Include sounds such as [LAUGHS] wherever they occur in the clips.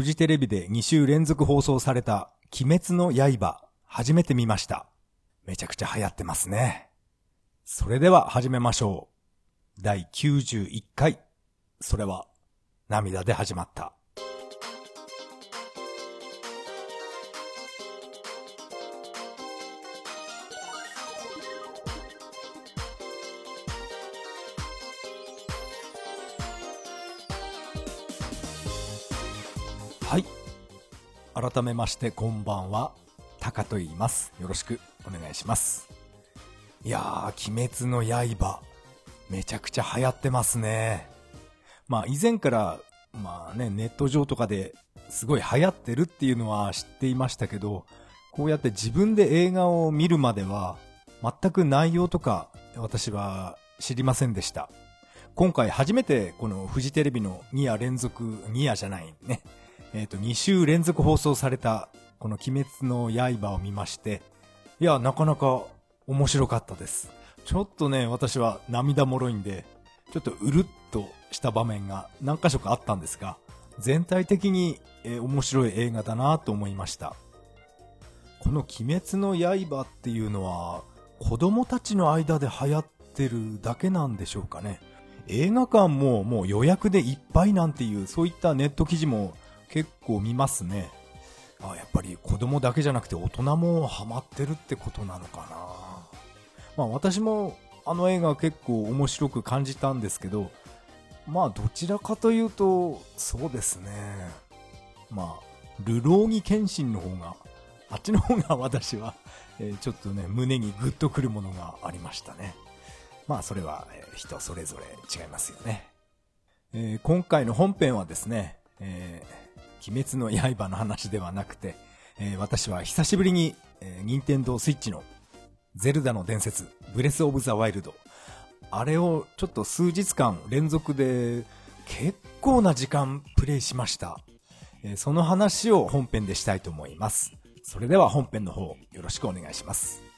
フジテレビで2週連続放送された鬼滅の刃、初めて見ました。めちゃくちゃ流行ってますね。それでは始めましょう。第91回。それは、涙で始まった。改めましてこんばんは、タカと言います。よろしくお願いします。いやー、鬼滅の刃、めちゃくちゃ流行ってますね。まあ以前から、まあね、ネット上とかですごい流行ってるっていうのは知っていましたけど、こうやって自分で映画を見るまでは、全く内容とか私は知りませんでした。今回初めてこのフジテレビの2夜連続、2夜じゃないね。えっ、と、2週連続放送されたこの鬼滅の刃を見まして、いや、なかなか面白かったです。ちょっとね、私は涙もろいんで、ちょっとうるっとした場面が何箇所かあったんですが、全体的に、えー面白い映画だなと思いました。この鬼滅の刃っていうのは、子供たちの間で流行ってるだけなんでしょうかね。映画館ももう予約でいっぱいなんていう、そういったネット記事も結構見ますね。あやっぱり子供だけじゃなくて大人もハマってるってことなのかな。まあ私もあの映画結構面白く感じたんですけど、まあどちらかというと、そうですね。まあ、ルローニケンシンの方が、あっちの方が私は、えーちょっとね、胸にグッとくるものがありましたね。まあそれは、えー人それぞれ違いますよね。えー今回の本編はですね、えー鬼滅の刃の話ではなくて、えー私は久しぶりに、えー、任天堂スイッチのゼルダの伝説、ブレスオブザワイルド。あれをちょっと数日間連続で結構な時間プレイしました。えーその話を本編でしたいと思います。それでは本編の方よろしくお願いします。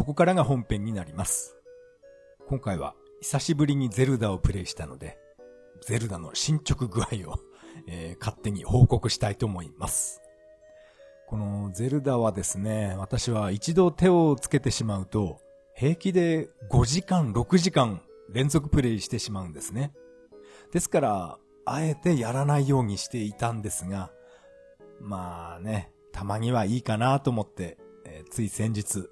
ここからが本編になります。今回は久しぶりにゼルダをプレイしたので、ゼルダの進捗具合を、えー勝手に報告したいと思います。このゼルダはですね、私は一度手をつけてしまうと、平気で5時間、6時間連続プレイしてしまうんですね。ですから、あえてやらないようにしていたんですが、まあね、たまにはいいかなと思って、えーつい先日、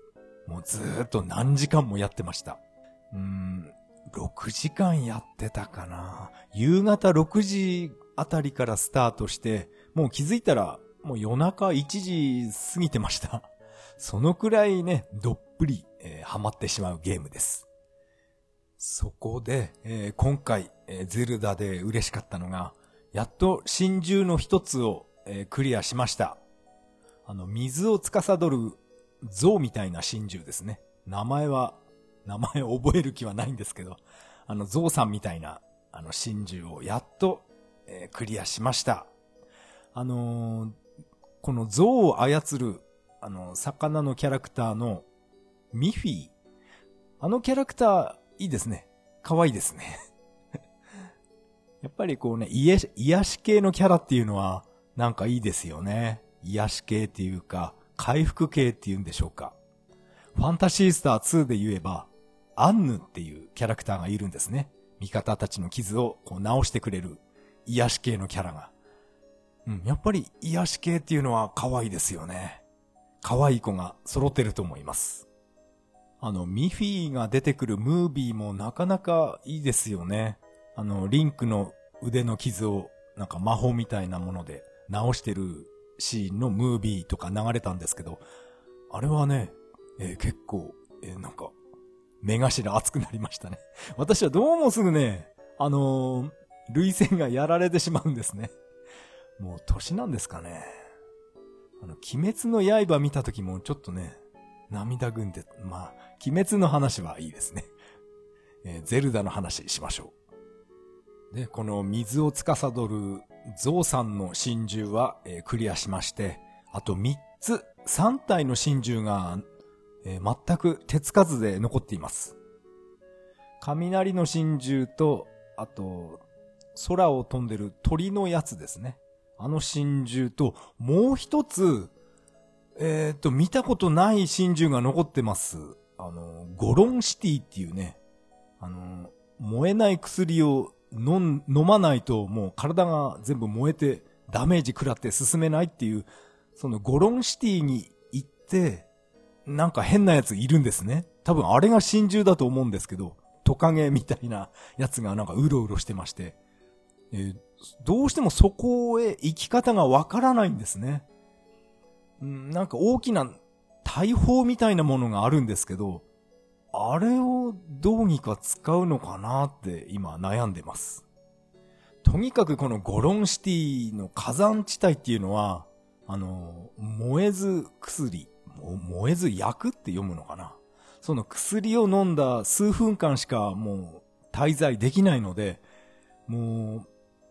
もうずーっと何時間もやってました。うーん、6時間やってたかな。夕方6時あたりからスタートして、もう気づいたら、もう夜中1時過ぎてました。そのくらいね、どっぷり、えーハマってしまうゲームです。そこで、えー今回、えーゼルダで嬉しかったのが、やっと真珠の一つを、えークリアしました。あの、水を司る象みたいな真珠ですね。名前は、名前を覚える気はないんですけど、あの、象さんみたいな、あの、真珠をやっと、えークリアしました。あのーこの象を操る、あの、魚のキャラクターの、ミフィー。あのキャラクター、いいですね。可愛いですね。[LAUGHS] やっぱりこうね、癒し癒し系のキャラっていうのは、なんかいいですよね。癒し系っていうか、回復系っていうんでしょうか。ファンタシースター2で言えば、アンヌっていうキャラクターがいるんですね。味方たちの傷をこう直してくれる癒し系のキャラが。うん、やっぱり癒し系っていうのは可愛いですよね。可愛い子が揃ってると思います。あの、ミフィーが出てくるムービーもなかなかいいですよね。あの、リンクの腕の傷をなんか魔法みたいなもので直してるシーンのムービーとか流れたんですけど、あれはね、えー結構、えーなんか、目頭熱くなりましたね。[LAUGHS] 私はどうもすぐね、あのー、類線がやられてしまうんですね。もう年なんですかね。あの、鬼滅の刃見た時もちょっとね、涙ぐんで、まあ、鬼滅の話はいいですね。えーゼルダの話しましょう。で、この水を司るゾウさんの真珠は、えークリアしまして、あと3つ、3体の真珠が、えー、全く手つかずで残っています。雷の真珠と、あと、空を飛んでる鳥のやつですね。あの真珠と、もう一つ、えっ、ー、と、見たことない真珠が残ってます。あの、ゴロンシティっていうね、あの、燃えない薬を飲飲まないともう体が全部燃えてダメージ食らって進めないっていう、そのゴロンシティに行って、なんか変なやついるんですね。多分あれが真珠だと思うんですけど、トカゲみたいなやつがなんかうろうろしてまして、えー、どうしてもそこへ行き方がわからないんですね。ん、なんか大きな大砲みたいなものがあるんですけど、あれをどうにか使うのかなって今悩んでます。とにかくこのゴロンシティの火山地帯っていうのは、あの、燃えず薬、燃えず薬って読むのかな。その薬を飲んだ数分間しかもう滞在できないので、も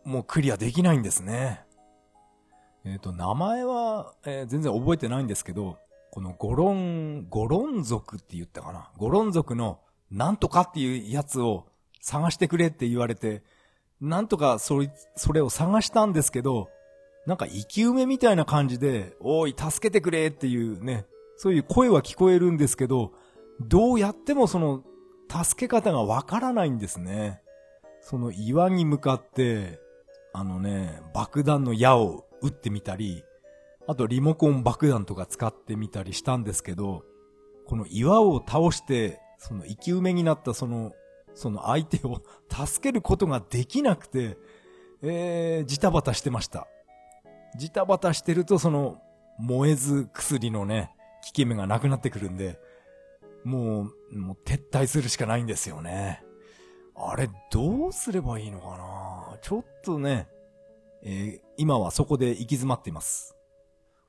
う、もうクリアできないんですね。えっ、ー、と、名前は、えー、全然覚えてないんですけど、このゴロン、ゴロン族って言ったかな？ゴロン族のなんとかっていうやつを探してくれって言われて、なんとかそれ、それを探したんですけど、なんか生き埋めみたいな感じで、おい、助けてくれっていうね、そういう声は聞こえるんですけど、どうやってもその、助け方がわからないんですね。その岩に向かって、あのね、爆弾の矢を撃ってみたり、あとリモコン爆弾とか使ってみたりしたんですけど、この岩を倒して、その生き埋めになったその、その相手を助けることができなくて、えー、ジタバタしてました。ジタバタしてるとその、燃えず薬のね、効き目がなくなってくるんで、もう、もう撤退するしかないんですよね。あれ、どうすればいいのかな？ちょっとね、えー、今はそこで行き詰まっています。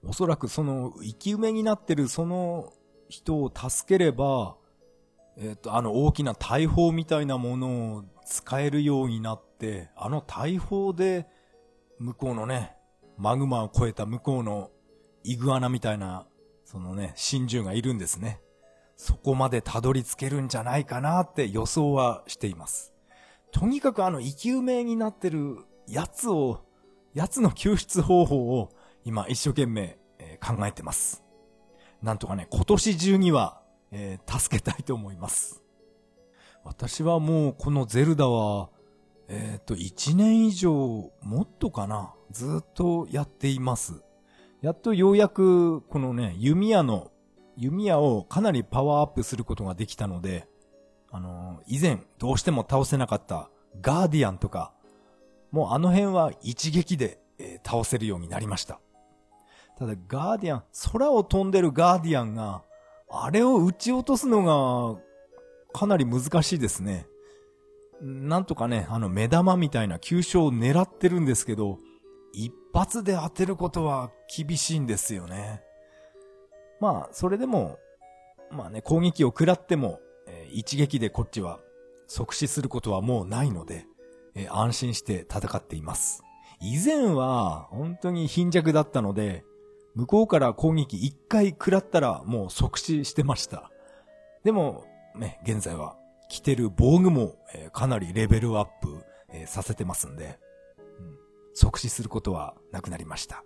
おそらくその生き埋めになってるその人を助ければ、えっ、ー、と、あの大きな大砲みたいなものを使えるようになって、あの大砲で向こうのね、マグマを越えた向こうのイグアナみたいな、そのね、真珠がいるんですね。そこまでたどり着けるんじゃないかなって予想はしています。とにかくあの生き埋めになってるやつを、やつの救出方法を今一生懸命、えー、考えてます。なんとかね、今年中には、えー、助けたいと思います。私はもうこのゼルダは、えっ、ー、と、1年以上、もっとかな、ずっとやっています。やっとようやく、このね、弓矢の弓矢をかなりパワーアップすることができたので、あのー、以前どうしても倒せなかったガーディアンとか、もうあの辺は一撃で、えー、倒せるようになりました。ただガーディアン、空を飛んでるガーディアンが、あれを撃ち落とすのが、かなり難しいですね。なんとかね、あの目玉みたいな急所を狙ってるんですけど、一発で当てることは厳しいんですよね。まあ、それでも、まあね、攻撃を食らっても、えー、一撃でこっちは即死することはもうないので、えー、安心して戦っています。以前は本当に貧弱だったので、向こうから攻撃一回食らったらもう即死してました。でも、ね、現在は着てる防具も、かなりレベルアップ、させてますんで、即死することはなくなりました。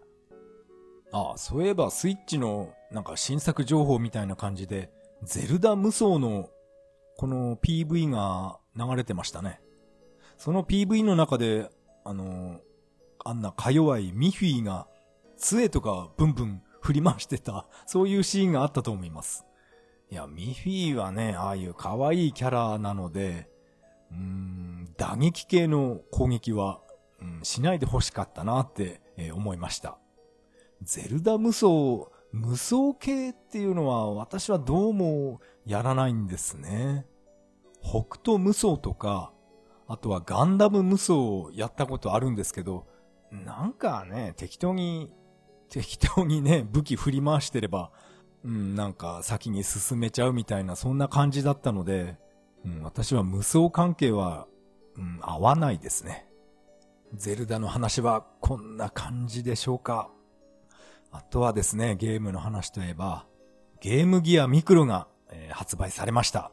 ああ、そういえばスイッチのなんか新作情報みたいな感じで、ゼルダ無双のこの PV が流れてましたね。その PV の中で、あのあんなか弱いミフィが杖とかブンブン振り回してた、[LAUGHS] そういうシーンがあったと思います。いや、ミフィーはね、ああいう可愛いキャラなので、うん、打撃系の攻撃は、うん、しないで欲しかったなって、えー、思いました。ゼルダ無双、無双系っていうのは私はどうもやらないんですね。北斗無双とか、あとはガンダム無双をやったことあるんですけど、なんかね、適当に、適当にね、武器振り回してれば、うん、なんか先に進めちゃうみたいな、そんな感じだったので、うん、私は無双関係は、うん、合わないですね。ゼルダの話はこんな感じでしょうか。あとはですね、ゲームの話といえば、ゲームギアミクロが、えー、発売されました。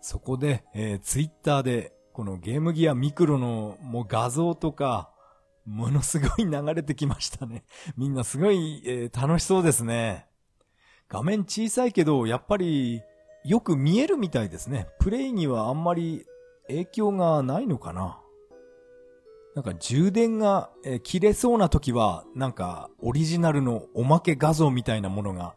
そこで、えー、ツイッターで、このゲームギアミクロのもう画像とか、ものすごい流れてきましたね。[LAUGHS] みんなすごい、えー、楽しそうですね。画面小さいけど、やっぱり、よく見えるみたいですね。プレイにはあんまり影響がないのかな。なんか充電が、えー、切れそうな時は、なんかオリジナルのおまけ画像みたいなものが、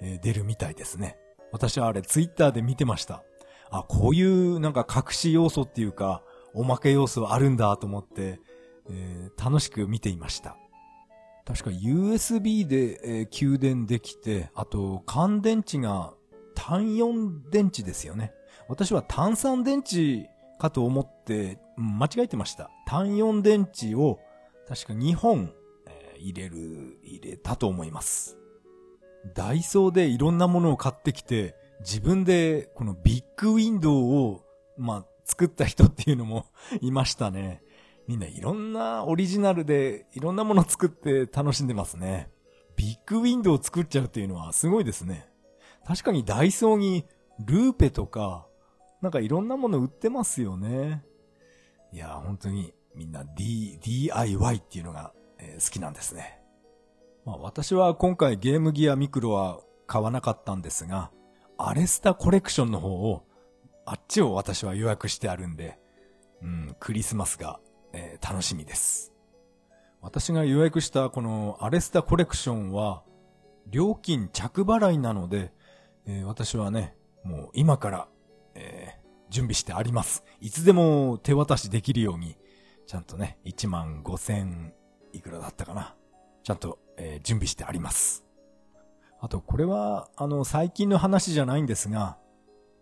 えー、出るみたいですね。私はあれツイッターで見てました。あ、こういうなんか隠し要素っていうか、おまけ要素あるんだと思って、えー、楽しく見ていました。確か USB で、えー、給電できて、あと乾電池が単4電池ですよね。私は単3電池かと思って、間違えてました。単4電池を確か2本、えー、入れる、入れたと思います。ダイソーでいろんなものを買ってきて、自分でこのビッグウィンドウを、まあ、作った人っていうのも [LAUGHS] いましたね。みんないろんなオリジナルでいろんなもの作って楽しんでますね。ビッグウィンドウを作っちゃうっていうのはすごいですね。確かにダイソーにルーペとか、なんかいろんなもの売ってますよね。いや、本当にみんな D、DIY っていうのが、えー、好きなんですね。まあ私は今回ゲームギアミクロは買わなかったんですが、アレスタコレクションの方を、あっちを私は予約してあるんで、うん、クリスマスが、えー、楽しみです。私が予約したこのアレスタコレクションは、料金着払いなので、えー、私はね、もう今から、えー、準備してあります。いつでも手渡しできるように、ちゃんとね、1万5千いくらだったかな。ちゃんと、えー、準備してあります。あと、これは、あの、最近の話じゃないんですが、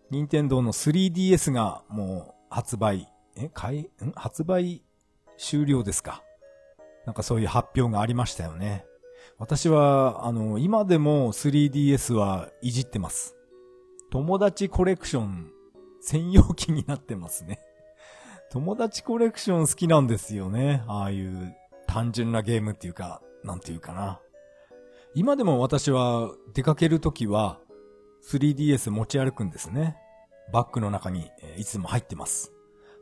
任天堂の 3DS がもう発売、え、買い、ん？発売終了ですか。なんかそういう発表がありましたよね。私は、あの、今でも 3DS はいじってます。友達コレクション専用機になってますね。友達コレクション好きなんですよね。ああいう単純なゲームっていうか、なんていうかな。今でも私は出かけるときは 3DS 持ち歩くんですね。バッグの中に、いつも入ってます。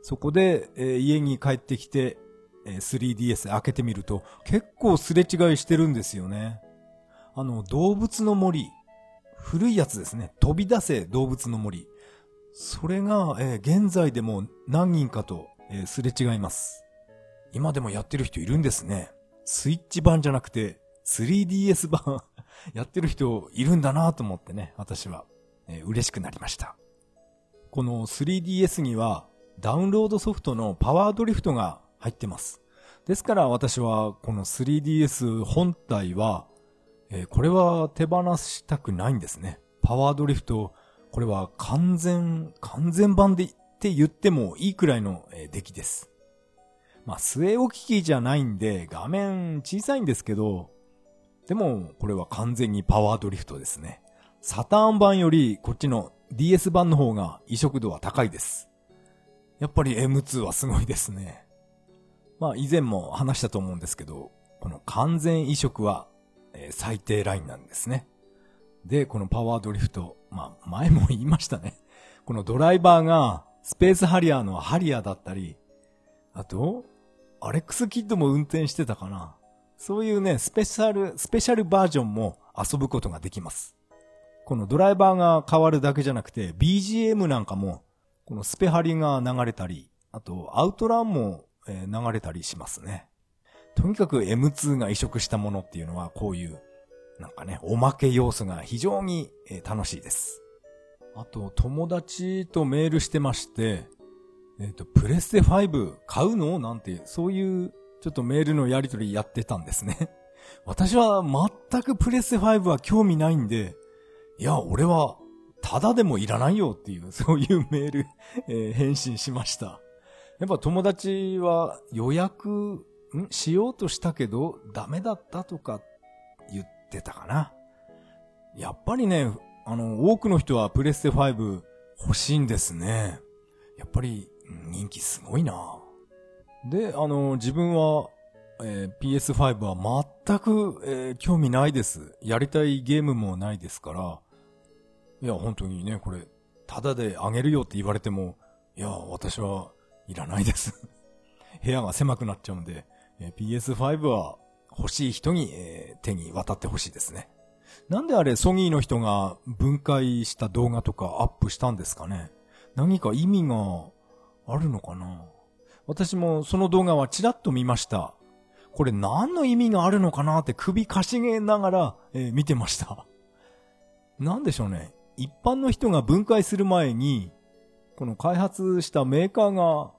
そこで、え家に帰ってきて、3DS 開けてみると結構すれ違いしてるんですよね。あの、動物の森。古いやつですね。飛び出せ動物の森。それが、え現在でも何人かと、えすれ違います。今でもやってる人いるんですね。スイッチ版じゃなくて、3DS 版 [LAUGHS] やってる人いるんだなと思ってね、私は、えー、嬉しくなりました。この 3DS にはダウンロードソフトのパワードリフトが入ってます。ですから私はこの 3DS 本体は、えー、これは手放したくないんですね。パワードリフト、これは完全、完全版でって言ってもいいくらいの、出来です。まあ、据え置き機じゃないんで画面小さいんですけど、でも、これは完全にパワードリフトですね。サターン版よりこっちの DS 版の方が移植度は高いです。やっぱり M2 はすごいですね。まあ以前も話したと思うんですけど、この完全移植は、え、最低ラインなんですね。で、このパワードリフト、まあ前も言いましたね。このドライバーがスペースハリアーのハリアーだったり、あと、アレックスキッドも運転してたかな。そういうね、スペシャル、スペシャルバージョンも遊ぶことができます。このドライバーが変わるだけじゃなくて、BGM なんかも、このスペハリが流れたり、あと、アウトランも、え流れたりしますね。とにかく M2 が移植したものっていうのは、こういう、なんかね、おまけ要素が非常に、え楽しいです。あと、友達とメールしてまして、えっ、ー、と、プレステ5買うの？なんて、そういうちょっとメールのやり取りやってたんですね。[LAUGHS] 私は全くプレステ5は興味ないんで、いや、俺は、ただでもいらないよっていう、そういうメール、えー、返信しました。やっぱ友達は予約、しようとしたけど、ダメだったとか言ってたかな。やっぱりね、あの、多くの人はプレステ5欲しいんですね。やっぱり人気すごいなで、あの、自分は、えー PS5 は全く、えー興味ないです。やりたいゲームもないですから。いや、本当にね、これ、タダであげるよって言われても、いや、私はいらないです。[LAUGHS] 部屋が狭くなっちゃうんで、え PS5 は欲しい人に、え手に渡ってほしいですね。なんであれ、ソニーの人が分解した動画とかアップしたんですかね何か意味があるのかな私もその動画はちらっと見ました。これ何の意味があるのかなって首かしげながら、えー見てました。なんでしょうね。一般の人が分解する前に、この開発したメーカーが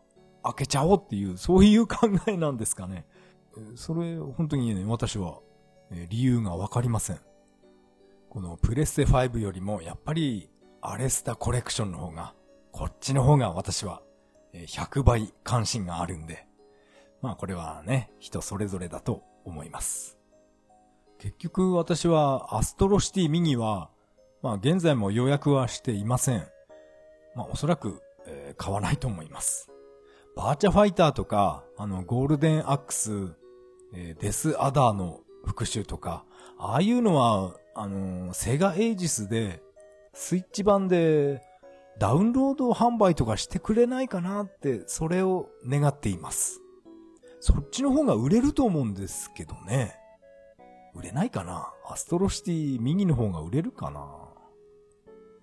開けちゃおうっていう、そういう考えなんですかね。それ、本当にね、私は、理由がわかりません。このプレステ5よりも、やっぱり、アレスタコレクションの方が、こっちの方が私は、100倍関心があるんで、まあこれはね、人それぞれだと思います。結局私はアストロシティミニは、まあ現在も予約はしていません。まあおそらく、えー買わないと思います。バーチャファイターとか、あのゴールデンアックス、えーデスアダーの復習とか、ああいうのは、あのセガエイジスで、スイッチ版でダウンロード販売とかしてくれないかなって、それを願っています。そっちの方が売れると思うんですけどね。売れないかなアストロシティミニの方が売れるかな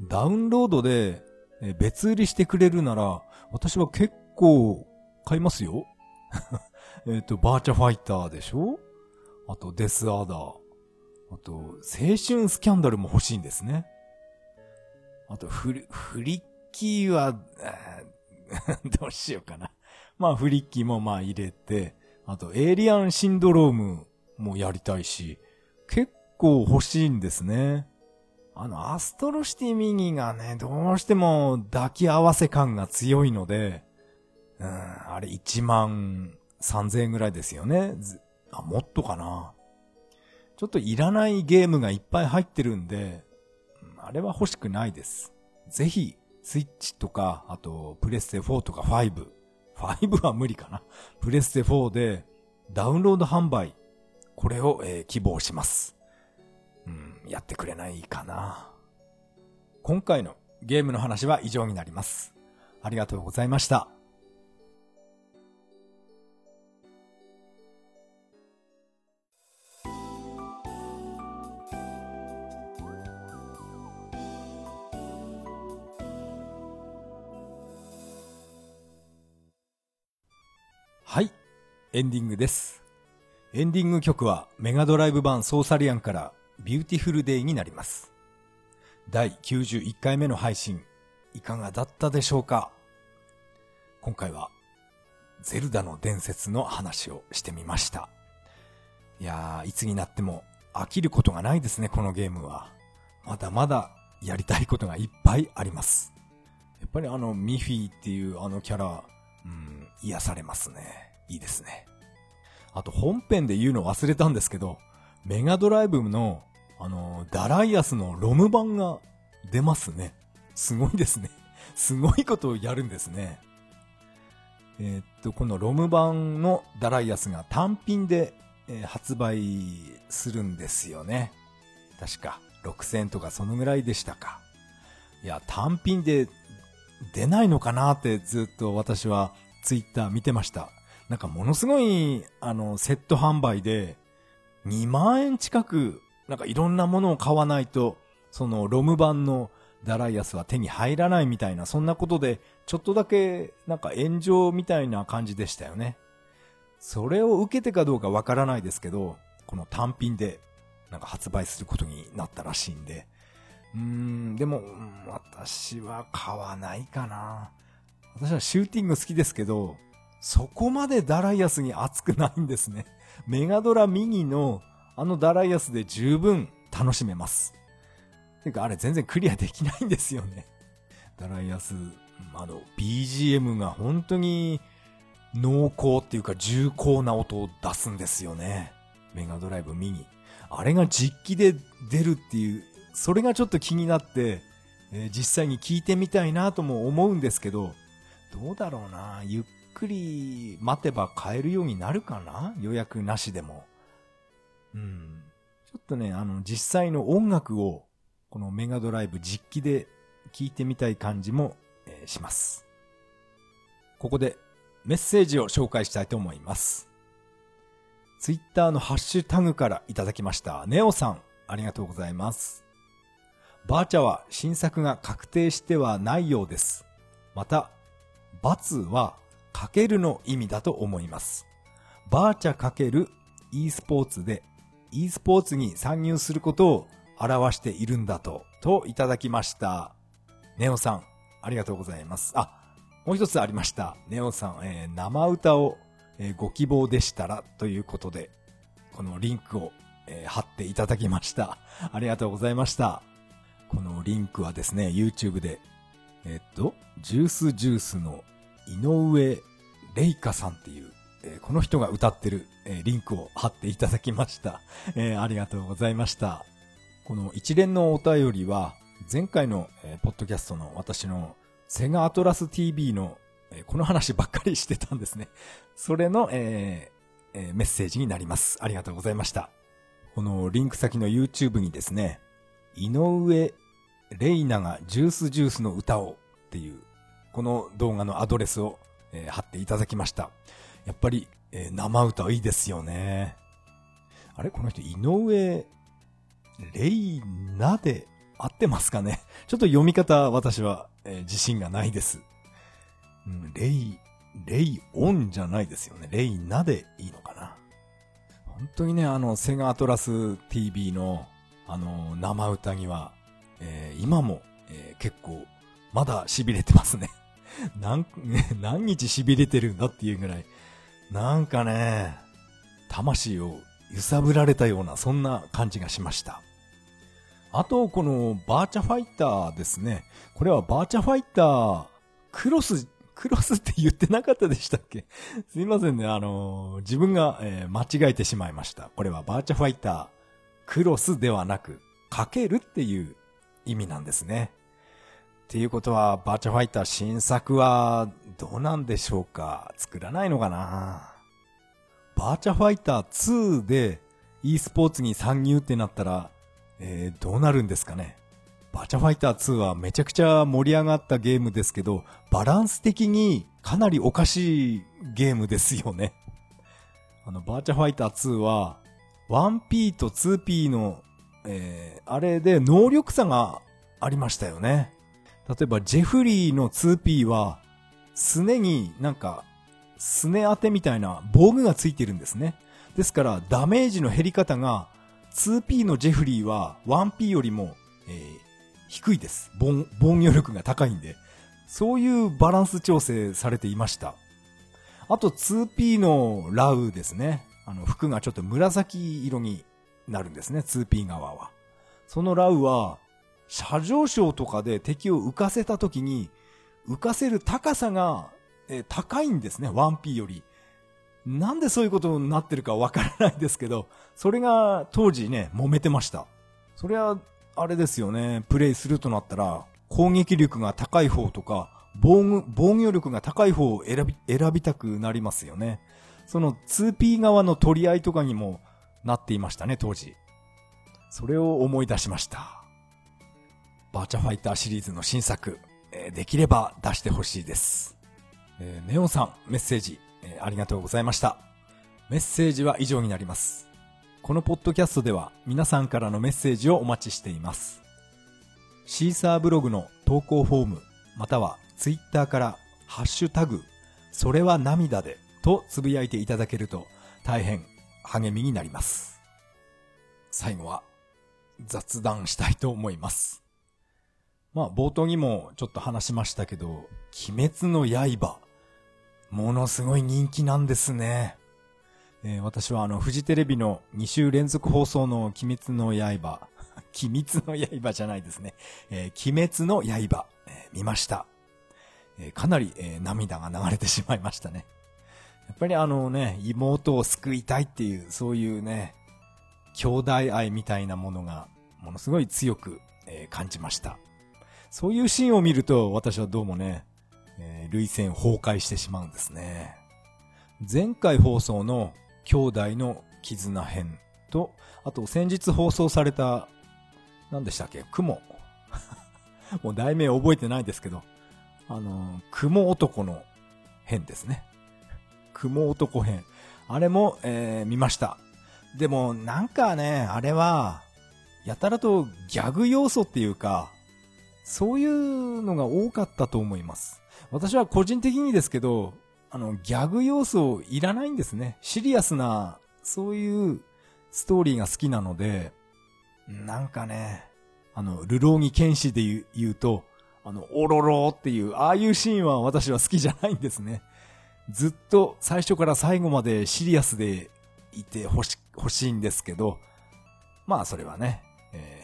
ダウンロードで別売りしてくれるなら、私は結構買いますよ。[LAUGHS] えっと、バーチャファイターでしょ？あと、デスアーダー。あと、青春スキャンダルも欲しいんですね。あと、フリ、フリッキーは、[LAUGHS] どうしようかな。まあ、フリッキーもまあ入れて、あと、エイリアンシンドロームもやりたいし、結構欲しいんですね。あの、アストロシティミニがね、どうしても抱き合わせ感が強いので、あれ1万3000円ぐらいですよね。あ、もっとかな。ちょっといらないゲームがいっぱい入ってるんで、あれは欲しくないです。ぜひ、スイッチとか、あと、プレステ4とか5。5は無理かな。プレステ4でダウンロード販売。これを、えー希望します。うん、やってくれないかな。今回のゲームの話は以上になります。ありがとうございました。はい、エンディングです。エンディング曲はメガドライブ版ソーサリアンからビューティフルデイになります。第91回目の配信、いかがだったでしょうか？今回は、ゼルダの伝説の話をしてみました。いやー、いつになっても飽きることがないですね、このゲームは。まだまだやりたいことがいっぱいあります。やっぱりあのミフィーっていうあのキャラ、うん、癒されますね。いいですね。あと本編で言うの忘れたんですけど、メガドライブの、あの、ダライアスのロム版が出ますね。すごいですね。すごいことをやるんですね。えーっと、このロム版のダライアスが単品で、えー発売するんですよね。確か6000とかそのぐらいでしたか。いや、単品で出ないのかなってずっと私はツイッター見てました。なんかものすごい、あの、セット販売で、2万円近く、なんかいろんなものを買わないと、そのロム版のダライアスは手に入らないみたいな、そんなことで、ちょっとだけ、なんか炎上みたいな感じでしたよね。それを受けてかどうかわからないですけど、この単品で、なんか発売することになったらしいんで、うーん、でも、私は買わないかな。私はシューティング好きですけど、そこまでダライアスに熱くないんですね。[LAUGHS] メガドラミニのあのダライアスで十分楽しめます。てかあれ全然クリアできないんですよね。ダライアス、あの BGM が本当に濃厚っていうか重厚な音を出すんですよね。メガドライブミニ。あれが実機で出るっていう、それがちょっと気になって、えー実際に聞いてみたいなとも思うんですけど、どうだろうなゆっくり待てば買えるようになるかな？予約なしでも。うん。ちょっとね、あの、実際の音楽を、このメガドライブ実機で聞いてみたい感じも、えー、します。ここでメッセージを紹介したいと思います。ツイッターのハッシュタグからいただきました。ネオさん、ありがとうございます。バーチャは新作が確定してはないようです。また、はかけるの意味だと思います。バーチャかける e スポーツで e スポーツに参入することを表しているんだと、といただきました。ネオさん、ありがとうございます。あ、もう一つありました。ネオさん、えー、生歌を、えー、ご希望でしたらということで、このリンクを、えー、貼っていただきました。ありがとうございました。このリンクはですね、YouTube で、えっと、ジュースジュースの井上玲香さんっていうえー、この人が歌ってる、えー、リンクを貼っていただきました。[LAUGHS] えー、ありがとうございました。この一連のお便りは、前回の、えポッドキャストの私のセガアトラス TV の、えこの話ばっかりしてたんですね。[LAUGHS] それの、ええメッセージになります。ありがとうございました。このリンク先の YouTube にですね、井上レイナがジュースジュースの歌をっていう、この動画のアドレスを、え貼っていただきました。やっぱり、えー、生歌いいですよね。あれ？この人、井上、レイナで合ってますかね？ちょっと読み方、私は、えー、自信がないです。うん、レイ、レイオンじゃないですよね。レイナでいいのかな？本当にね、あの、セガアトラス TV の、あの、生歌には、えー、今も、えー、結構、まだ痺れてますね。[LAUGHS] 何、[LAUGHS] 何日痺れてるんだっていうぐらい、なんかね、魂を揺さぶられたような、そんな感じがしました。あと、このバーチャファイターですね。これはバーチャファイター、クロス、クロスって言ってなかったでしたっけ？[LAUGHS] すいませんね。あのー、自分が、えー、間違えてしまいました。これはバーチャファイター、クロスではなく、かけるっていう意味なんですね。っていうことは、バーチャファイター新作はどうなんでしょうか？作らないのかな？バーチャファイター2で e スポーツに参入ってなったら、えー、どうなるんですかね？バーチャファイター2はめちゃくちゃ盛り上がったゲームですけど、バランス的にかなりおかしいゲームですよね。あの、バーチャファイター2は、1P と 2P の、えー、あれで能力差がありましたよね。例えば、ジェフリーの 2P は、すねになんか、すね当てみたいな防具がついてるんですね。ですから、ダメージの減り方が、2P のジェフリーは 1P よりも、えー、低いです。防御力が高いんで。そういうバランス調整されていました。あと 2P のラウですね。あの、服がちょっと紫色になるんですね。2P 側は。そのラウは、車上昇とかで敵を浮かせた時に、浮かせる高さが、えー、高いんですね、1P より。なんでそういうことになってるかわからないですけど、それが当時ね、揉めてました。それは、あれですよね、プレイするとなったら、攻撃力が高い方とか、防、防御力が高い方を選び、選びたくなりますよね。その 2P 側の取り合いとかにもなっていましたね、当時。それを思い出しました。バーチャファイターシリーズの新作、えー、できれば出してほしいです。えー、ネオンさん、メッセージ、えー、ありがとうございました。メッセージは以上になります。このポッドキャストでは皆さんからのメッセージをお待ちしています。シーサーブログの投稿フォーム、またはツイッターからハッシュタグ、それは涙でとつぶやいていただけると大変励みになります。最後は雑談したいと思います。まあ、冒頭にもちょっと話しましたけど、鬼滅の刃、ものすごい人気なんですね。えー、私はあの、フジテレビの2週連続放送の鬼滅の刃、鬼滅の刃じゃないですね。えー、鬼滅の刃、えー、見ました。えかなり、え涙が流れてしまいましたね。やっぱりあのね、妹を救いたいっていう、そういうね、兄弟愛みたいなものが、ものすごい強く、え感じました。そういうシーンを見ると、私はどうもね、えー、類線崩壊してしまうんですね。前回放送の兄弟の絆編と、あと先日放送された、何でしたっけ雲。[LAUGHS] もう題名覚えてないですけど、あのー、雲男の編ですね。雲男編。あれも、えー、見ました。でも、なんかね、あれは、やたらとギャグ要素っていうか、そういうのが多かったと思います。私は個人的にですけど、あの、ギャグ要素いらないんですね。シリアスな、そういうストーリーが好きなので、なんかね、あの、ルローギ剣士で言う言うと、あの、オロロっていう、ああいうシーンは私は好きじゃないんですね。ずっと最初から最後までシリアスでいてほし、欲しいんですけど、まあそれはね、え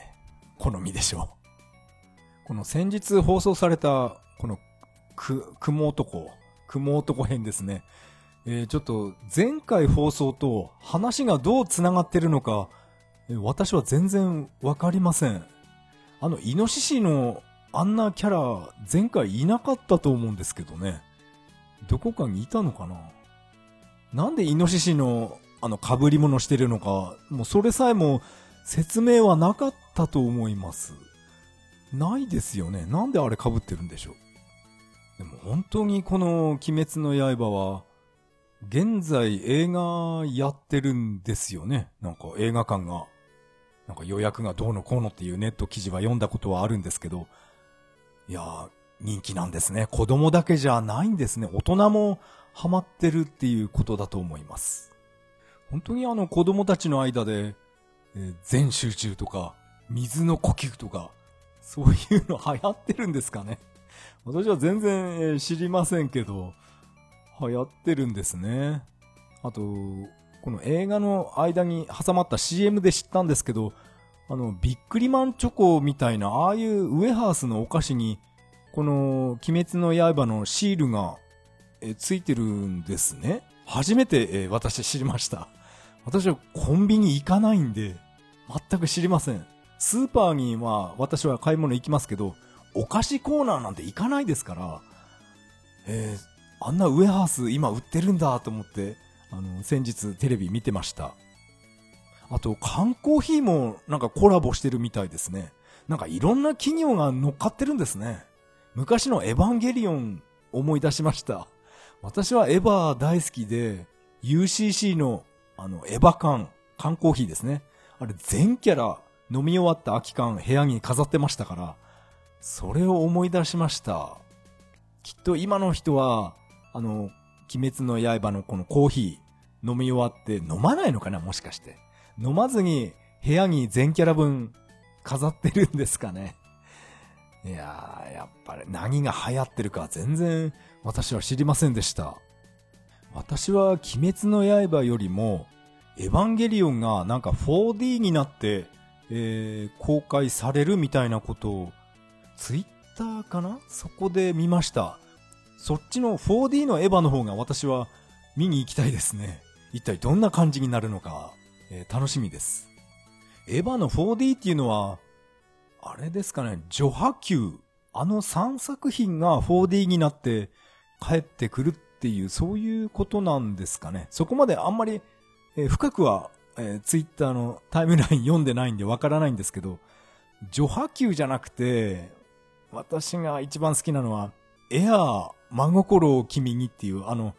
ー、好みでしょう。この先日放送された、この、く、雲男、雲男編ですね。えー、ちょっと前回放送と話がどう繋がってるのか、え、私は全然わかりません。あの、イノシシのあんなキャラ、前回いなかったと思うんですけどね。どこかにいたのかな？なんでイノシシの、あの、被り物してるのか、もうそれさえも説明はなかったと思います。ないですよね。なんであれ被ってるんでしょう？でも本当にこの鬼滅の刃は、現在映画やってるんですよね。なんか映画館が、なんか予約がどうのこうのっていうネット記事は読んだことはあるんですけど、いやー、人気なんですね。子供だけじゃないんですね。大人もハマってるっていうことだと思います。本当にあの子供たちの間で、全集中とか、水の呼吸とか、そういうの流行ってるんですかね。私は全然、知りませんけど、流行ってるんですね。あと、この映画の間に挟まった CM で知ったんですけど、あの、ビックリマンチョコみたいな、ああいうウエハースのお菓子に、この、鬼滅の刃のシールが、え、ついてるんですね。初めて、え、私知りました。私はコンビニ行かないんで、全く知りません。スーパーには私は買い物行きますけど、お菓子コーナーなんて行かないですから、えー、あんなウエハース今売ってるんだと思って、あの、先日テレビ見てました。あと、缶コーヒーもなんかコラボしてるみたいですね。なんかいろんな企業が乗っかってるんですね。昔のエヴァンゲリオン思い出しました。私はエヴァ大好きで、UCC のあの、エヴァ缶、缶コーヒーですね。あれ全キャラ飲み終わった空き缶部屋に飾ってましたから、それを思い出しました。きっと今の人は、あの、鬼滅の刃のこのコーヒー飲み終わって飲まないのかなもしかして。飲まずに部屋に全キャラ分飾ってるんですかね。いやー、やっぱり何が流行ってるか全然私は知りませんでした。私は鬼滅の刃よりもエヴァンゲリオンがなんか 4D になって、えー、公開されるみたいなことをツイッターかな？そこで見ました。そっちの 4D のエヴァの方が私は見に行きたいですね。一体どんな感じになるのか、えー、楽しみです。エヴァの 4D っていうのは、あれですかね、ジョハ Q、あの3作品が 4D になって帰ってくるっていう、そういうことなんですかね。そこまであんまり、えー、深くは、えー、ツイッターのタイムライン読んでないんでわからないんですけど、ジョハ Q じゃなくて、私が一番好きなのは、エアー真心を君にっていう、あの、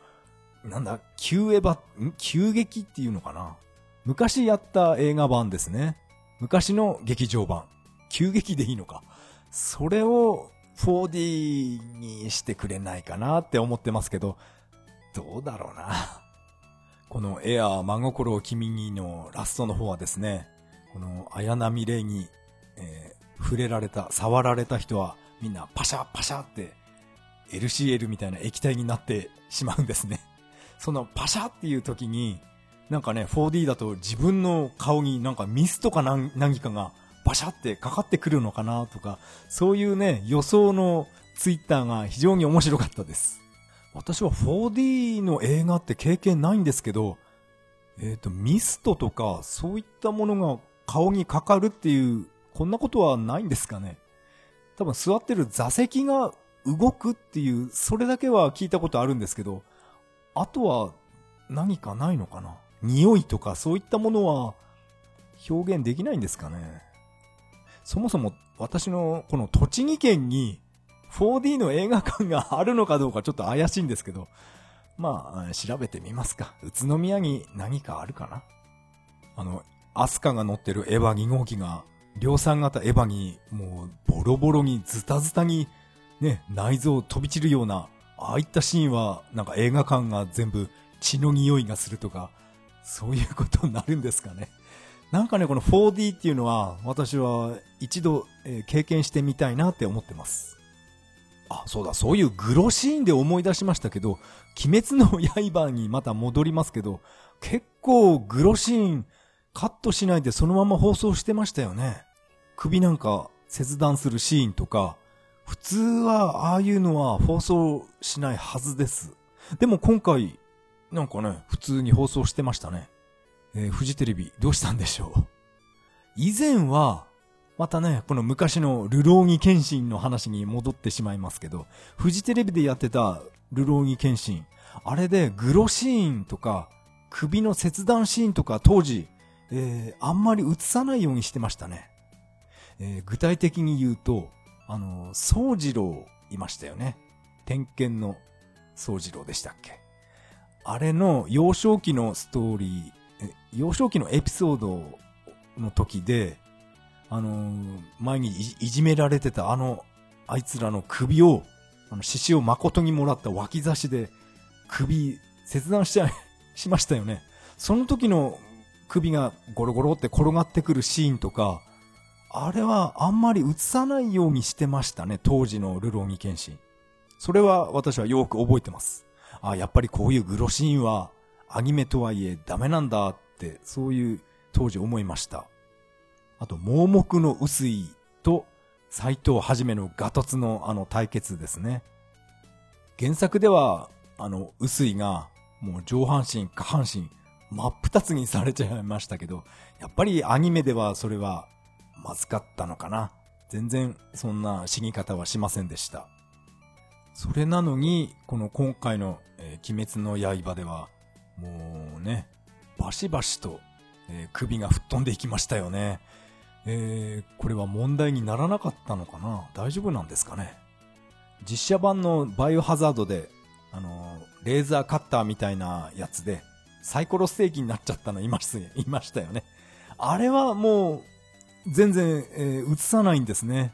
なんだ、急エヴァ、急激っていうのかな昔やった映画版ですね。昔の劇場版。急激でいいのか。それを 4D にしてくれないかなって思ってますけど、どうだろうな。[LAUGHS] このエアー真心を君にのラストの方はですね、この綾波レイに、えー、触れられた、触られた人はみんなパシャパシャって LCL みたいな液体になってしまうんですね。[LAUGHS] そのパシャっていう時に、なんかね、4D だと自分の顔になんかミスとか何かがバシャってかかってくるのかなとか、そういうね、予想のツイッターが非常に面白かったです。私は 4D の映画って経験ないんですけど、えっ、ー、と、ミストとかそういったものが顔にかかるっていう、こんなことはないんですかね。多分座ってる座席が動くっていう、それだけは聞いたことあるんですけど、あとは何かないのかな匂いとかそういったものは表現できないんですかねそもそも私のこの栃木県に 4D の映画館があるのかどうかちょっと怪しいんですけど、まあ、調べてみますか。宇都宮に何かあるかな？あの、アスカが乗ってるエヴァ2号機が、量産型エヴァに、もう、ボロボロに、ズタズタに、ね、内臓飛び散るような、ああいったシーンは、なんか映画館が全部血の匂いがするとか、そういうことになるんですかね。なんかね、この 4D っていうのは、私は一度、えー、経験してみたいなって思ってます。あ、そうだ、そういうグロシーンで思い出しましたけど、鬼滅の刃にまた戻りますけど、結構グロシーンカットしないでそのまま放送してましたよね。首なんか切断するシーンとか、普通はああいうのは放送しないはずです。でも今回、なんかね、普通に放送してましたね。えー、フジテレビどうしたんでしょう？以前は、またね、この昔のルローギ検診の話に戻ってしまいますけど、フジテレビでやってたルローギ検診、あれでグロシーンとか、首の切断シーンとか当時、えー、あんまり映さないようにしてましたね。えー、具体的に言うと、あの、宗次郎いましたよね。天剣の宗次郎でしたっけ。あれの幼少期のストーリー、幼少期のエピソードの時で、あのー、前にいじめられてたあの、あいつらの首を、あの、獅子を誠にもらった脇差しで、首、切断しちゃい、しましたよね。その時の首がゴロゴロって転がってくるシーンとか、あれはあんまり映さないようにしてましたね、当時のルローニケンシン。それは私はよく覚えてます。あ、やっぱりこういうグロシーンはアニメとはいえダメなんだって、そういう当時思いました。あと、盲目の薄いと斎藤はじめのガトツのあの対決ですね。原作では、あの、薄いがもう上半身、下半身、真っ二つにされちゃいましたけど、やっぱりアニメではそれはまずかったのかな。全然そんな死に方はしませんでした。それなのに、この今回の、えー、鬼滅の刃では、もうね、バシバシと、えー、首が吹っ飛んでいきましたよね。えー、これは問題にならなかったのかな？大丈夫なんですかね？実写版のバイオハザードで、あのー、レーザーカッターみたいなやつで、サイコロステーキになっちゃったのいましたいましたよね。あれはもう、全然、えー、映さないんですね。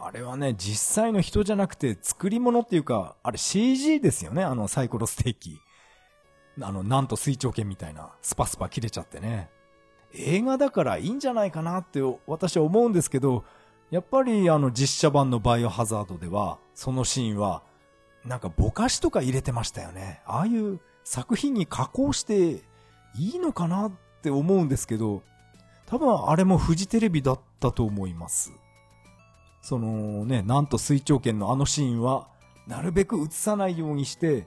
あれはね、実際の人じゃなくて作り物っていうか、あれ CG ですよね、あのサイコロステーキ。あの、なんと水長剣みたいな、スパスパ切れちゃってね。映画だからいいんじゃないかなって私は思うんですけど、やっぱりあの実写版のバイオハザードでは、そのシーンは、なんかぼかしとか入れてましたよね。ああいう作品に加工していいのかなって思うんですけど、多分あれもフジテレビだったと思います。そのね、なんと水長剣のあのシーンは、なるべく映さないようにして、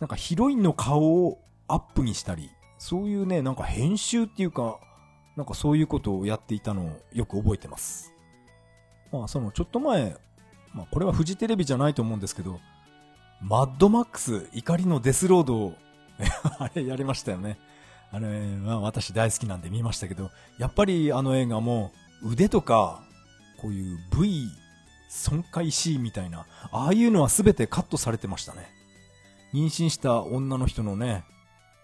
なんかヒロインの顔をアップにしたり、そういうね、なんか編集っていうか、なんかそういうことをやっていたのをよく覚えてます。まあそのちょっと前、まあこれはフジテレビじゃないと思うんですけど、マッドマックス怒りのデスロードを [LAUGHS] あれやりましたよね。あれは私大好きなんで見ましたけど、やっぱりあの映画も腕とか、こういう V 損壊シーンみたいな、ああいうのは全てカットされてましたね。妊娠した女の人のね、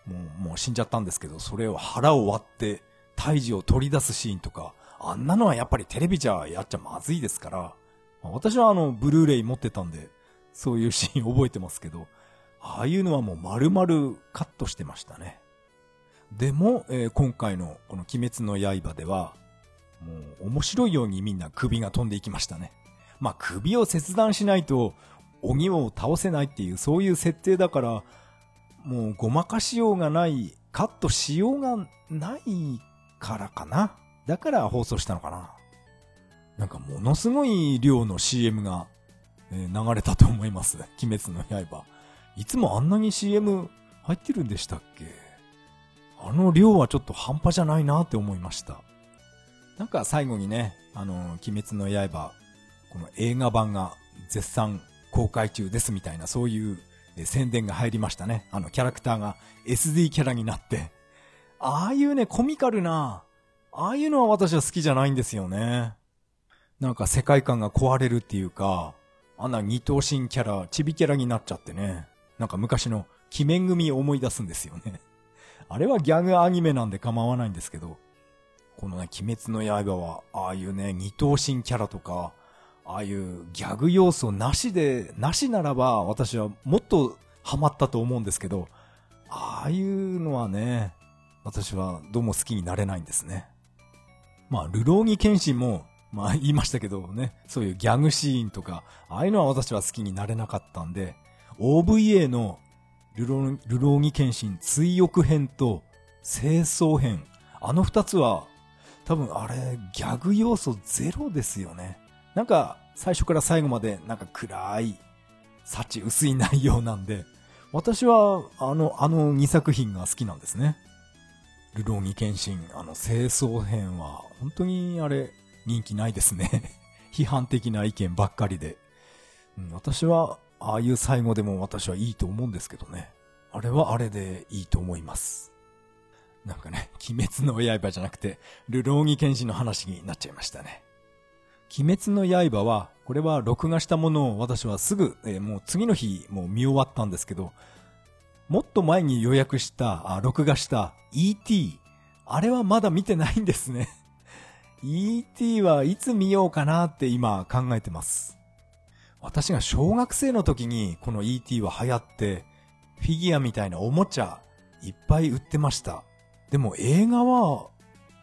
もう、もう死んじゃったんですけど、それを腹を割って胎児を取り出すシーンとか、あんなのはやっぱりテレビじゃやっちゃまずいですから、私はあの、ブルーレイ持ってたんで、そういうシーン覚えてますけど、ああいうのはもう丸々カットしてましたね。でも、えー、今回のこの鬼滅の刃では、もう面白いようにみんな首が飛んでいきましたね。まあ首を切断しないと鬼を倒せないっていうそういう設定だから、もうごまかしようがない、カットしようがないからかな。だから放送したのかな。なんかものすごい量の CM が、え、流れたと思います。鬼滅の刃。いつもあんなに CM 入ってるんでしたっけ？あの量はちょっと半端じゃないなって思いました。なんか最後にね、あの、鬼滅の刃、この映画版が絶賛公開中ですみたいな、そういう宣伝が入りましたね。あの、キャラクターが SD キャラになって。ああいうね、コミカルな、ああいうのは私は好きじゃないんですよね。なんか世界観が壊れるっていうか、あんな二等身キャラ、チビキャラになっちゃってね。なんか昔の鬼面組を思い出すんですよね。あれはギャグアニメなんで構わないんですけど、このね、鬼滅の刃は、ああいうね、二等身キャラとか、ああいうギャグ要素なしで、なしならば私はもっとハマったと思うんですけど、ああいうのはね、私はどうも好きになれないんですね。まあ、ルローニケンシンも、まあ言いましたけどね、そういうギャグシーンとか、ああいうのは私は好きになれなかったんで、OVA のルロルローニケンシン追憶編と清掃編、あの二つは多分あれギャグ要素ゼロですよね。なんか最初から最後までなんか暗い、幸薄い内容なんで、私はあの、あの2作品が好きなんですね。ルローニケンシン、あの清掃編は本当にあれ人気ないですね。[LAUGHS] 批判的な意見ばっかりで。うん、私はああいう最後でも私はいいと思うんですけどね。あれはあれでいいと思います。なんかね、鬼滅の刃じゃなくて、ルローニケンシンの話になっちゃいましたね。鬼滅の刃は、これは録画したものを私はすぐ、えー、もう次の日もう見終わったんですけど、もっと前に予約した、あ、録画した ET、あれはまだ見てないんですね。[LAUGHS] ET はいつ見ようかなって今考えてます。私が小学生の時にこの ET は流行って、フィギュアみたいなおもちゃいっぱい売ってました。でも映画は、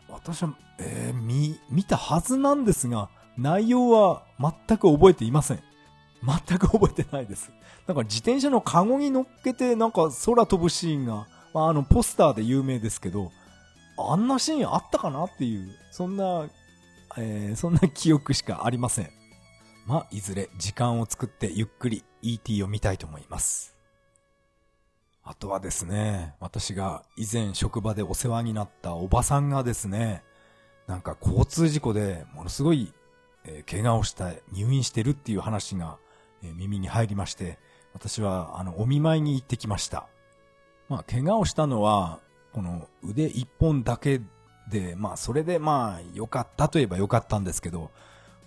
私は、えー、見、見たはずなんですが、内容は全く覚えていません。全く覚えてないです。なんか自転車のカゴに乗っけてなんか空飛ぶシーンが、まあ、あのポスターで有名ですけど、あんなシーンあったかなっていう、そんな、えー、そんな記憶しかありません。まあ、いずれ時間を作ってゆっくり ET を見たいと思います。あとはですね、私が以前職場でお世話になったおばさんがですね、なんか交通事故でものすごい、えー、怪我をした入院してるっていう話が、えー、耳に入りまして、私はあのお見舞いに行ってきました。まあ怪我をしたのは、この腕一本だけで、まあそれでまあ良かったといえば良かったんですけど、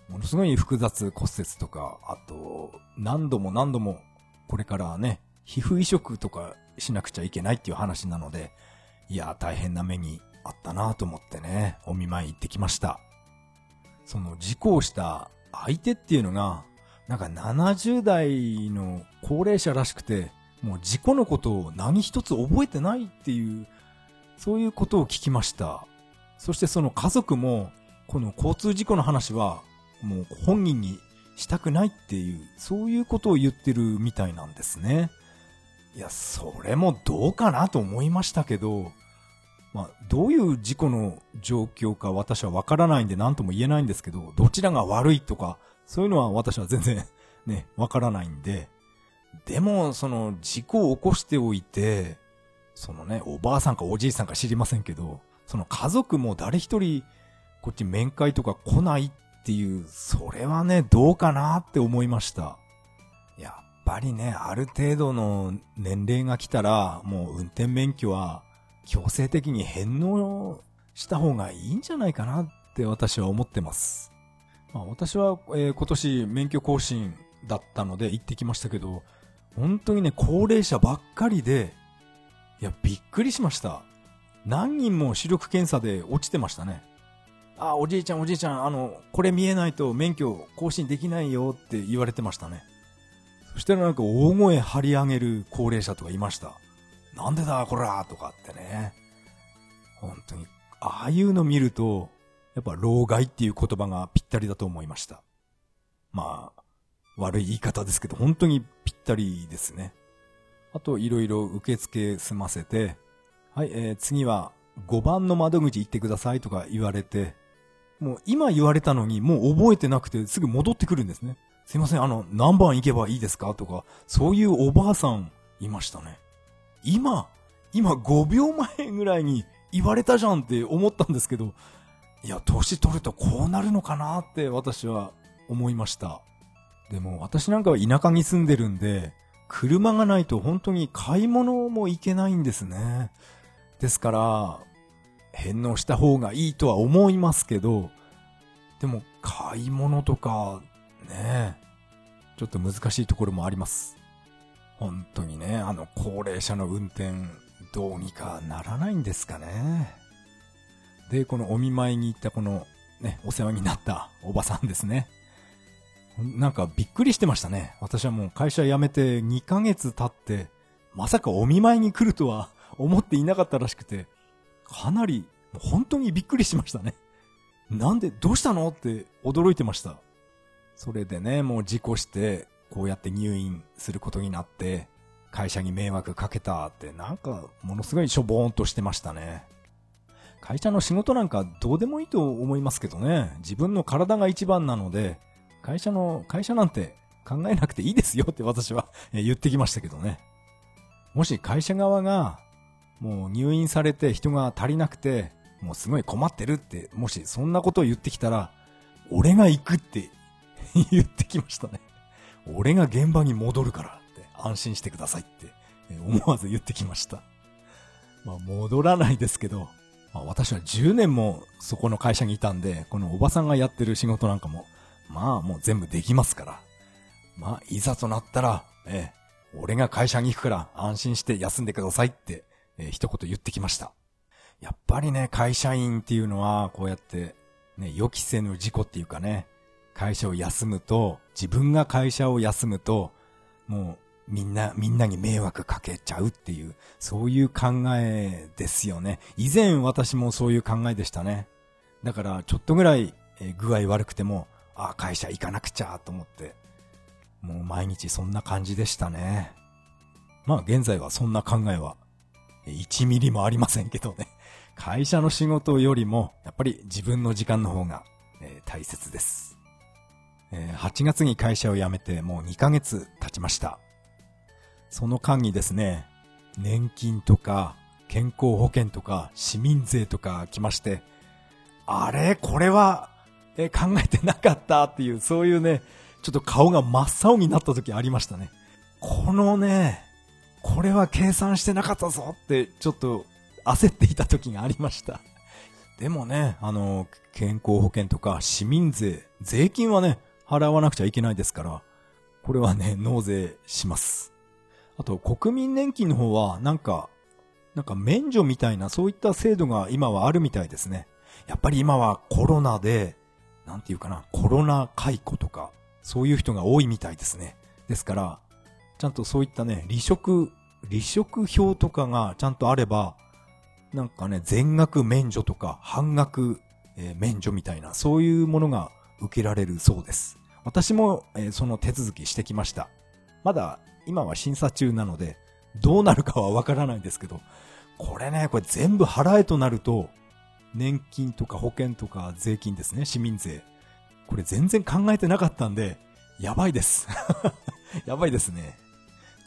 ものすごい複雑骨折とか、あと、何度も何度も、これからね、皮膚移植とかしなくちゃいけないっていう話なので、いや、大変な目にあったなと思ってね、お見舞い行ってきました。その事故をした相手っていうのが、なんか70代の高齢者らしくて、もう事故のことを何一つ覚えてないっていう、そういうことを聞きました。そしてその家族も、この交通事故の話はもう本人にしたくないっていう、そういうことを言ってるみたいなんですね。いや、それもどうかなと思いましたけど、まあ、どういう事故の状況か私はわからないんで何とも言えないんですけど、どちらが悪いとか、そういうのは私は全然 [LAUGHS] ね、わからないんで、でも、その事故を起こしておいて、そのね、おばあさんかおじいさんか知りませんけど、その家族も誰一人、こっち面会とか来ないっっていう、それはね、どうかなって思いました。やっぱりね、ある程度の年齢が来たら、もう運転免許は強制的に返納した方がいいんじゃないかなって私は思ってます。まあ、私は、えー、今年免許更新だったので行ってきましたけど、本当にね、高齢者ばっかりで、いや、びっくりしました。何人も視力検査で落ちてましたね。あ、おじいちゃんおじいちゃん、あの、これ見えないと免許更新できないよって言われてましたね。そしたらなんか大声張り上げる高齢者とかいました。なんでだこらとかってね。本当に、ああいうの見ると、やっぱ老害っていう言葉がぴったりだと思いました。まあ、悪い言い方ですけど、本当にぴったりですね。あと、いろいろ受付済ませて、はい、えー、次は5番の窓口行ってくださいとか言われて、もう今言われたのにもう覚えてなくてすぐ戻ってくるんですね。すいません、あの、何番行けばいいですかとか、そういうおばあさんいましたね。今、今5秒前ぐらいに言われたじゃんって思ったんですけど、いや、年取るとこうなるのかなって私は思いました。でも私なんかは田舎に住んでるんで、車がないと本当に買い物も行けないんですね。ですから、返納した方がいいとは思いますけど、でも買い物とか、ね、ちょっと難しいところもあります。本当にね、あの高齢者の運転、どうにかならないんですかね。で、このお見舞いに行ったこの、ね、お世話になったおばさんですね。なんかびっくりしてましたね。私はもう会社辞めて2ヶ月経って、まさかお見舞いに来るとは思っていなかったらしくて、かなり、本当にびっくりしましたね。なんで、どうしたのって驚いてました。それでね、もう事故して、こうやって入院することになって、会社に迷惑かけたって、なんか、ものすごいしょぼーんとしてましたね。会社の仕事なんかどうでもいいと思いますけどね。自分の体が一番なので、会社の、会社なんて考えなくていいですよって私は言ってきましたけどね。もし会社側が、もう入院されて人が足りなくて、もうすごい困ってるって、もしそんなことを言ってきたら、俺が行くって [LAUGHS] 言ってきましたね。俺が現場に戻るからって安心してくださいって思わず言ってきました。まあ戻らないですけど、まあ、私は10年もそこの会社にいたんで、このおばさんがやってる仕事なんかもまあもう全部できますから。まあ、いざとなったら、ええ、俺が会社に行くから安心して休んでくださいって、え一言言ってきました。やっぱりね、会社員っていうのは、こうやって、ね、予期せぬ事故っていうかね、会社を休むと、自分が会社を休むと、もう、みんな、みんなに迷惑かけちゃうっていう、そういう考えですよね。以前私もそういう考えでしたね。だから、ちょっとぐらい、具合悪くても、ああ、会社行かなくちゃと思って、もう毎日そんな感じでしたね。まあ現在はそんな考えは1ミリもありませんけどね。会社の仕事よりも、やっぱり自分の時間の方が、大切です。8月に会社を辞めてもう2ヶ月経ちました。その間にですね、年金とか健康保険とか市民税とか来まして、あれ？これはえ考えてなかったっていう、そういうね、ちょっと顔が真っ青になった時ありましたね。このね、これは計算してなかったぞって、ちょっと焦っていた時がありました。でもね、あの、健康保険とか市民税、税金はね、払わなくちゃいけないですから、これはね、納税します。あと、国民年金の方は、なんか、なんか免除みたいな、そういった制度が今はあるみたいですね。やっぱり今はコロナで、なんていうかな、コロナ解雇とか、そういう人が多いみたいですね。ですから、ちゃんとそういったね、離職、離職表とかがちゃんとあれば、なんかね、全額免除とか半額、えー、免除みたいな、そういうものが受けられるそうです。私も、えー、その手続きしてきました。まだ今は審査中なので、どうなるかはわからないんですけど、これね、これ全部払えとなると、年金とか保険とか税金ですね、市民税。これ全然考えてなかったんで、やばいです。[LAUGHS] やばいですね。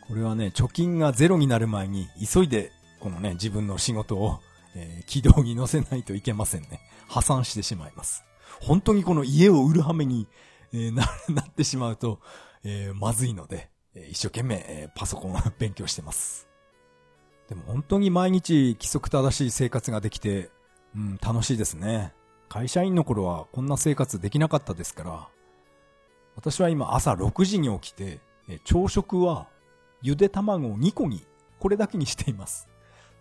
これはね、貯金がゼロになる前に、急いで、このね、自分の仕事を、えー、軌道に乗せないといけませんね。破産してしまいます。本当にこの家を売るはめに、えー、[LAUGHS] な、なってしまうと、えー、まずいので、え一生懸命、えパソコンを勉強してます。でも本当に毎日規則正しい生活ができて、うん、楽しいですね。会社員の頃はこんな生活できなかったですから、私は今朝6時に起きて、え朝食はゆで卵を2個に、これだけにしています。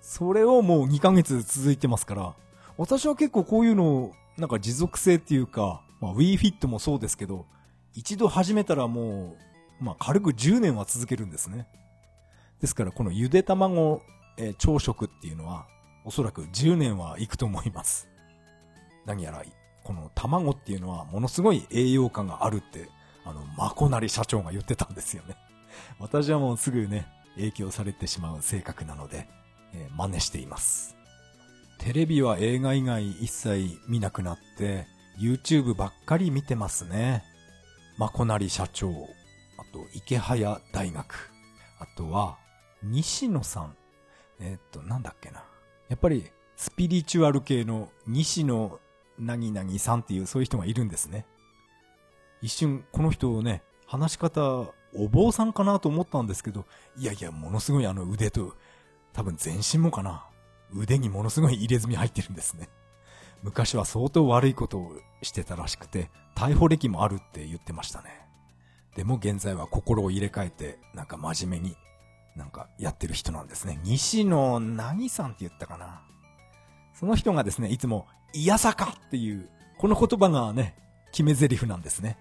それをもう2ヶ月続いてますから、私は結構こういうの、なんか持続性っていうか、まあ WeFit もそうですけど、一度始めたらもう、まあ軽く10年は続けるんですね。ですからこのゆで卵、えー、朝食っていうのは、おそらく10年は行くと思います。何やら、この卵っていうのはものすごい栄養価があるって、あの、まこなり社長が言ってたんですよね。私はもうすぐね、影響されてしまう性格なので、えー、真似しています。テレビは映画以外一切見なくなって、YouTube ばっかり見てますね。まこなり社長、あと池早大学、あとは西野さん。え、っと、なんだっけな。やっぱりスピリチュアル系の西野何々さんっていうそういう人がいるんですね。一瞬この人をね、話し方、お坊さんかなと思ったんですけど、いやいや、ものすごいあの腕と、多分全身もかな。腕にものすごい入れ墨入ってるんですね。[LAUGHS] 昔は相当悪いことをしてたらしくて、逮捕歴もあるって言ってましたね。でも現在は心を入れ替えて、なんか真面目に、なんかやってる人なんですね。西野何さんって言ったかな。その人がですね、いつも、いやさかっていう、この言葉がね、決め台詞なんですね。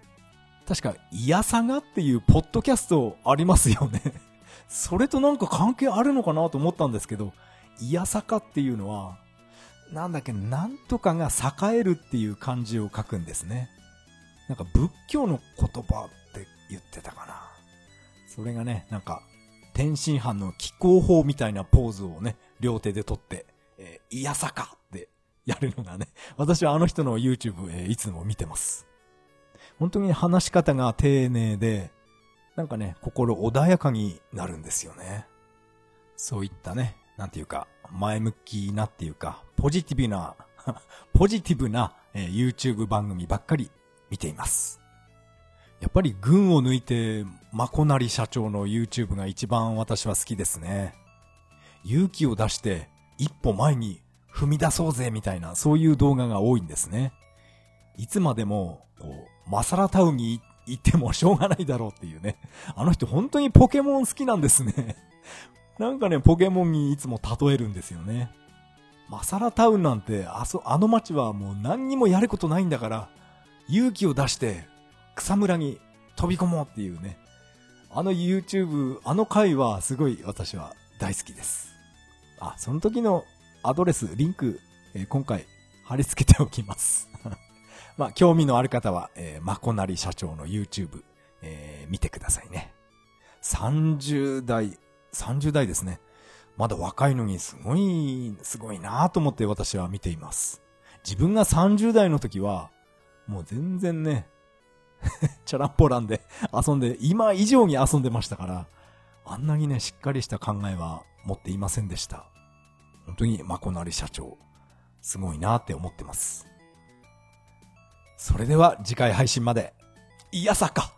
確か、いやさがっていうポッドキャストありますよね。[LAUGHS] それとなんか関係あるのかなと思ったんですけど、いやさかっていうのは、なんだっけ、なんとかが栄えるっていう漢字を書くんですね。なんか仏教の言葉って言ってたかな。それがね、なんか、天津飯の気候法みたいなポーズをね、両手で取って、えー、いやさかってやるのがね、私はあの人の YouTube、えー、いつも見てます。本当に話し方が丁寧で、なんかね、心穏やかになるんですよね。そういったね、なんていうか、前向きなっていうか、ポジティブな [LAUGHS] ポジティブな、えー、YouTube 番組ばっかり見ています。やっぱり群を抜いて、まこなり社長の YouTube が一番私は好きですね。勇気を出して一歩前に踏み出そうぜみたいなそういう動画が多いんですね。いつまでも、こう、マサラタウンに行ってもしょうがないだろうっていうね。あの人本当にポケモン好きなんですね。なんかね、ポケモンにいつも例えるんですよね。マサラタウンなんて、あそ、あの街はもう何にもやることないんだから、勇気を出して草むらに飛び込もうっていうね。あの YouTube、あの回はすごい私は大好きです。あ、その時のアドレス、リンク、えー、今回貼り付けておきます。[LAUGHS] まあ、興味のある方は、えー、まこなり社長の YouTube、えー、見てくださいね。30代、30代ですね。まだ若いのにすごい、すごいなと思って私は見ています。自分が30代の時は、もう全然ね、[LAUGHS] チャランポランで遊んで、今以上に遊んでましたから、あんなにね、しっかりした考えは持っていませんでした。本当にまこなり社長、すごいなって思ってます。それでは次回配信まで、いやさか